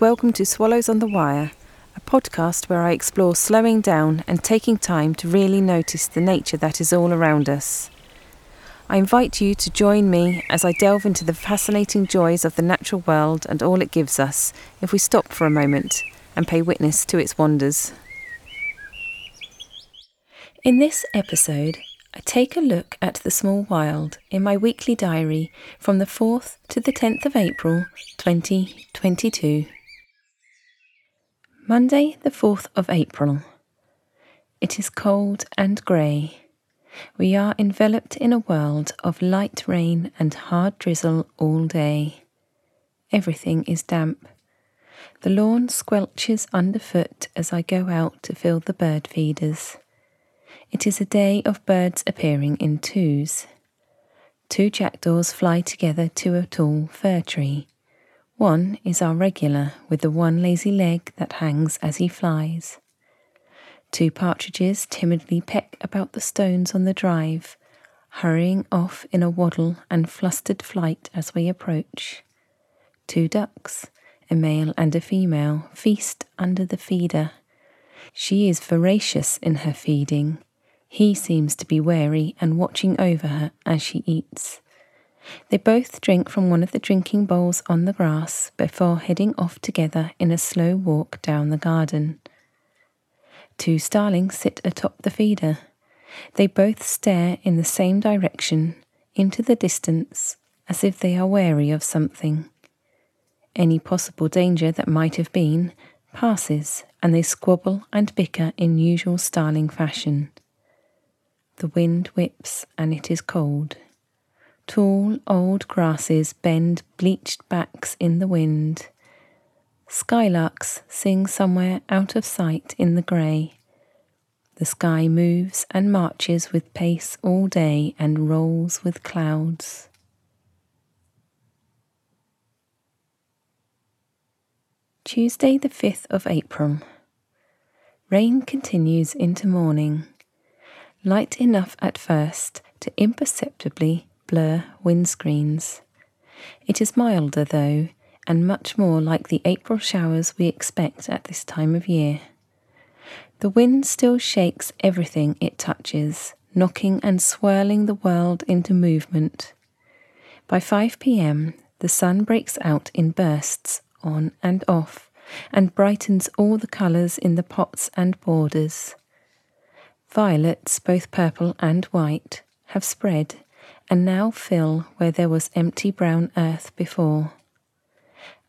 Welcome to Swallows on the Wire, a podcast where I explore slowing down and taking time to really notice the nature that is all around us. I invite you to join me as I delve into the fascinating joys of the natural world and all it gives us if we stop for a moment and pay witness to its wonders. In this episode, I take a look at the small wild in my weekly diary from the 4th to the 10th of April 2022. Monday, the 4th of April. It is cold and grey. We are enveloped in a world of light rain and hard drizzle all day. Everything is damp. The lawn squelches underfoot as I go out to fill the bird feeders. It is a day of birds appearing in twos. Two jackdaws fly together to a tall fir tree. One is our regular, with the one lazy leg that hangs as he flies. Two partridges timidly peck about the stones on the drive, hurrying off in a waddle and flustered flight as we approach. Two ducks, a male and a female, feast under the feeder. She is voracious in her feeding he seems to be wary and watching over her as she eats. They both drink from one of the drinking bowls on the grass before heading off together in a slow walk down the garden. Two starlings sit atop the feeder. They both stare in the same direction, into the distance, as if they are wary of something. Any possible danger that might have been passes, and they squabble and bicker in usual starling fashion. The wind whips and it is cold. Tall old grasses bend bleached backs in the wind. Skylarks sing somewhere out of sight in the grey. The sky moves and marches with pace all day and rolls with clouds. Tuesday, the 5th of April. Rain continues into morning light enough at first to imperceptibly blur windscreens. It is milder, though, and much more like the April showers we expect at this time of year. The wind still shakes everything it touches, knocking and swirling the world into movement. By 5 pm, the sun breaks out in bursts on and off and brightens all the colours in the pots and borders. Violets, both purple and white, have spread and now fill where there was empty brown earth before.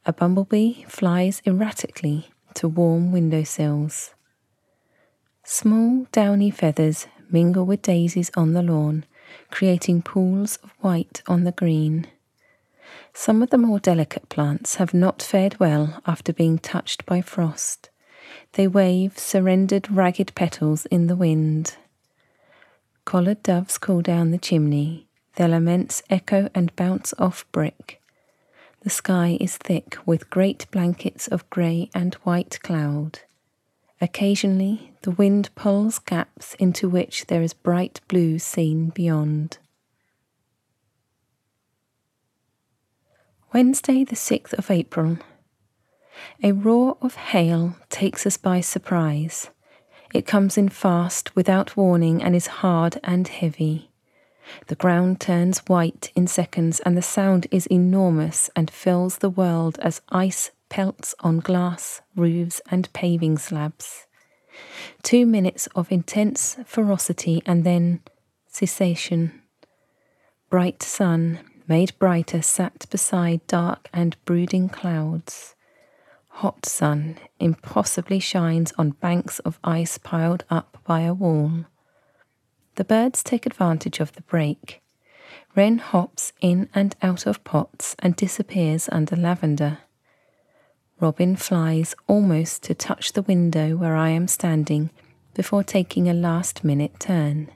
A bumblebee flies erratically to warm window sills. Small downy feathers mingle with daisies on the lawn, creating pools of white on the green. Some of the more delicate plants have not fared well after being touched by frost. They wave surrendered ragged petals in the wind. Collared doves call down the chimney, their laments echo and bounce off brick. The sky is thick with great blankets of grey and white cloud. Occasionally, the wind pulls gaps into which there is bright blue seen beyond. Wednesday, the 6th of April, a roar of hail takes us by surprise. It comes in fast, without warning, and is hard and heavy. The ground turns white in seconds, and the sound is enormous and fills the world as ice pelts on glass, roofs, and paving slabs. Two minutes of intense ferocity and then cessation. Bright sun, made brighter, sat beside dark and brooding clouds hot sun impossibly shines on banks of ice piled up by a wall. The birds take advantage of the break. Wren hops in and out of pots and disappears under lavender. Robin flies almost to touch the window where I am standing before taking a last minute turn.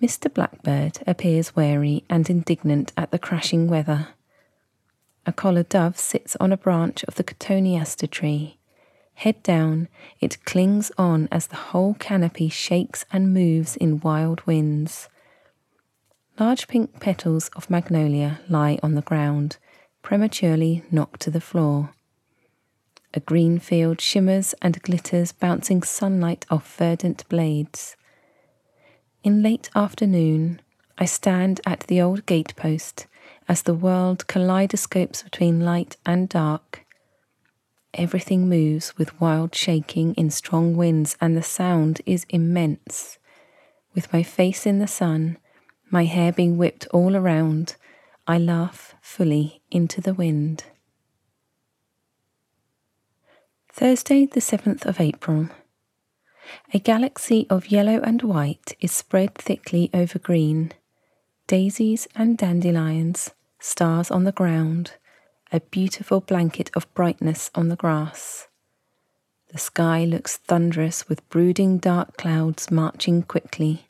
Mr. Blackbird appears wary and indignant at the crashing weather. A collared dove sits on a branch of the cotoneaster tree. Head down, it clings on as the whole canopy shakes and moves in wild winds. Large pink petals of magnolia lie on the ground, prematurely knocked to the floor. A green field shimmers and glitters, bouncing sunlight off verdant blades. In late afternoon, I stand at the old gatepost as the world kaleidoscopes between light and dark. Everything moves with wild shaking in strong winds, and the sound is immense. With my face in the sun, my hair being whipped all around, I laugh fully into the wind. Thursday, the 7th of April. A galaxy of yellow and white is spread thickly over green. Daisies and dandelions, stars on the ground, a beautiful blanket of brightness on the grass. The sky looks thunderous with brooding dark clouds marching quickly.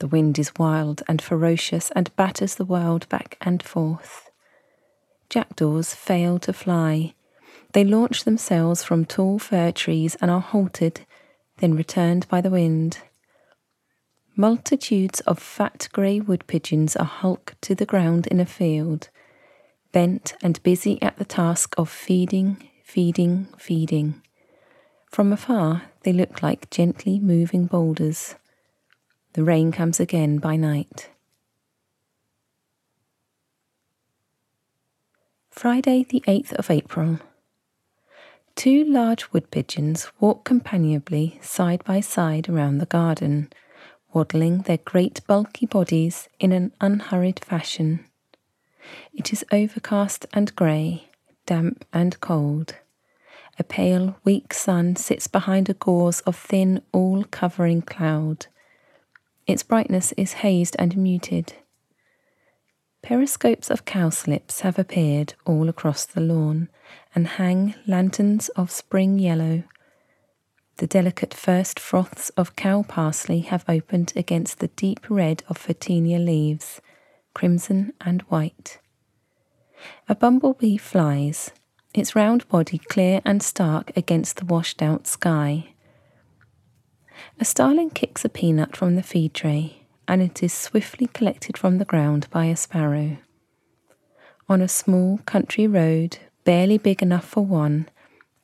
The wind is wild and ferocious and batters the world back and forth. Jackdaws fail to fly. They launch themselves from tall fir trees and are halted, then returned by the wind. Multitudes of fat grey wood pigeons are hulked to the ground in a field, bent and busy at the task of feeding, feeding, feeding. From afar, they look like gently moving boulders. The rain comes again by night. Friday, the 8th of April. Two large wood pigeons walk companionably side by side around the garden, waddling their great bulky bodies in an unhurried fashion. It is overcast and grey, damp and cold. A pale, weak sun sits behind a gauze of thin, all covering cloud. Its brightness is hazed and muted. Periscopes of cowslips have appeared all across the lawn and hang lanterns of spring yellow. The delicate first froths of cow parsley have opened against the deep red of photinia leaves, crimson and white. A bumblebee flies, its round body clear and stark against the washed out sky. A starling kicks a peanut from the feed tray, and it is swiftly collected from the ground by a sparrow. On a small country road, barely big enough for one,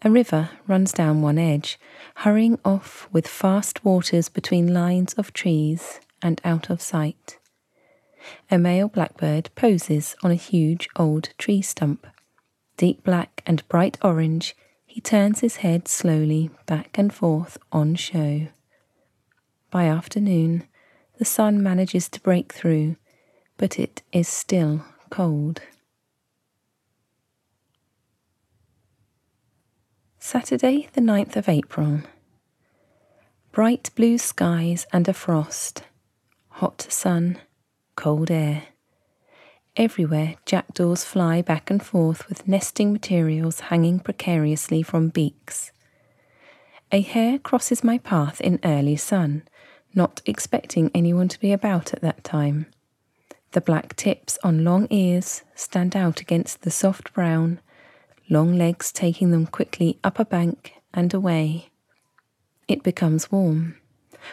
a river runs down one edge, hurrying off with fast waters between lines of trees and out of sight. A male blackbird poses on a huge old tree stump. Deep black and bright orange, he turns his head slowly back and forth on show. By afternoon, the sun manages to break through, but it is still cold. Saturday, the 9th of April. Bright blue skies and a frost, hot sun, cold air. Everywhere, jackdaws fly back and forth with nesting materials hanging precariously from beaks. A hare crosses my path in early sun, not expecting anyone to be about at that time. The black tips on long ears stand out against the soft brown, long legs taking them quickly up a bank and away. It becomes warm,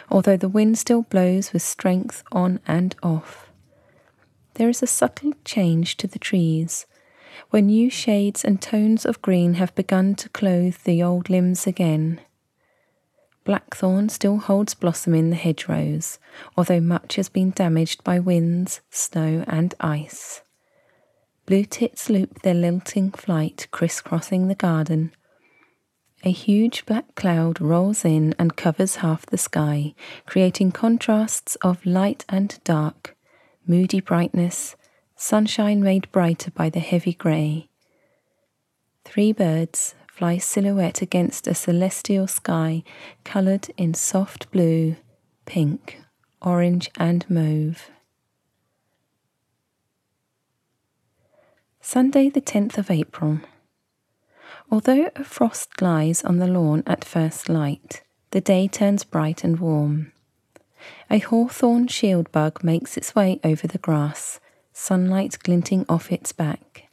although the wind still blows with strength on and off. There is a subtle change to the trees, where new shades and tones of green have begun to clothe the old limbs again. Blackthorn still holds blossom in the hedgerows, although much has been damaged by winds, snow, and ice. Blue tits loop their lilting flight crisscrossing the garden. A huge black cloud rolls in and covers half the sky, creating contrasts of light and dark, moody brightness, sunshine made brighter by the heavy grey. Three birds, fly silhouette against a celestial sky coloured in soft blue, pink, orange, and mauve. Sunday, the 10th of April. Although a frost lies on the lawn at first light, the day turns bright and warm. A hawthorn shield bug makes its way over the grass, sunlight glinting off its back.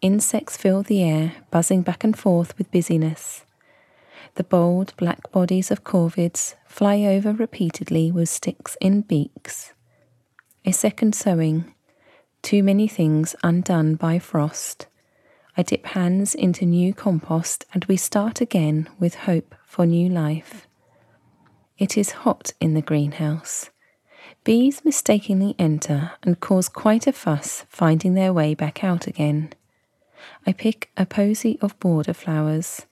Insects fill the air, buzzing back and forth with busyness. The bold black bodies of corvids fly over repeatedly with sticks in beaks. A second sowing. too many things undone by frost. I dip hands into new compost and we start again with hope for new life. It is hot in the greenhouse. Bees mistakenly enter and cause quite a fuss finding their way back out again. I pick a posy of border flowers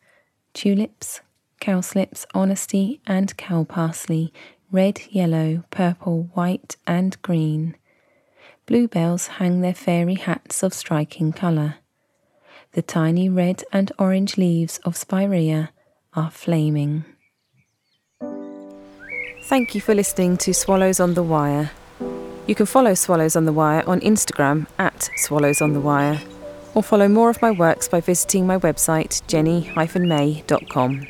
tulips, cowslips, honesty, and cow parsley, red, yellow, purple, white, and green. Bluebells hang their fairy hats of striking colour. The tiny red and orange leaves of spirea are flaming. Thank you for listening to Swallows on the Wire. You can follow Swallows on the Wire on Instagram at Swallows on the Wire, or follow more of my works by visiting my website jenny-may.com.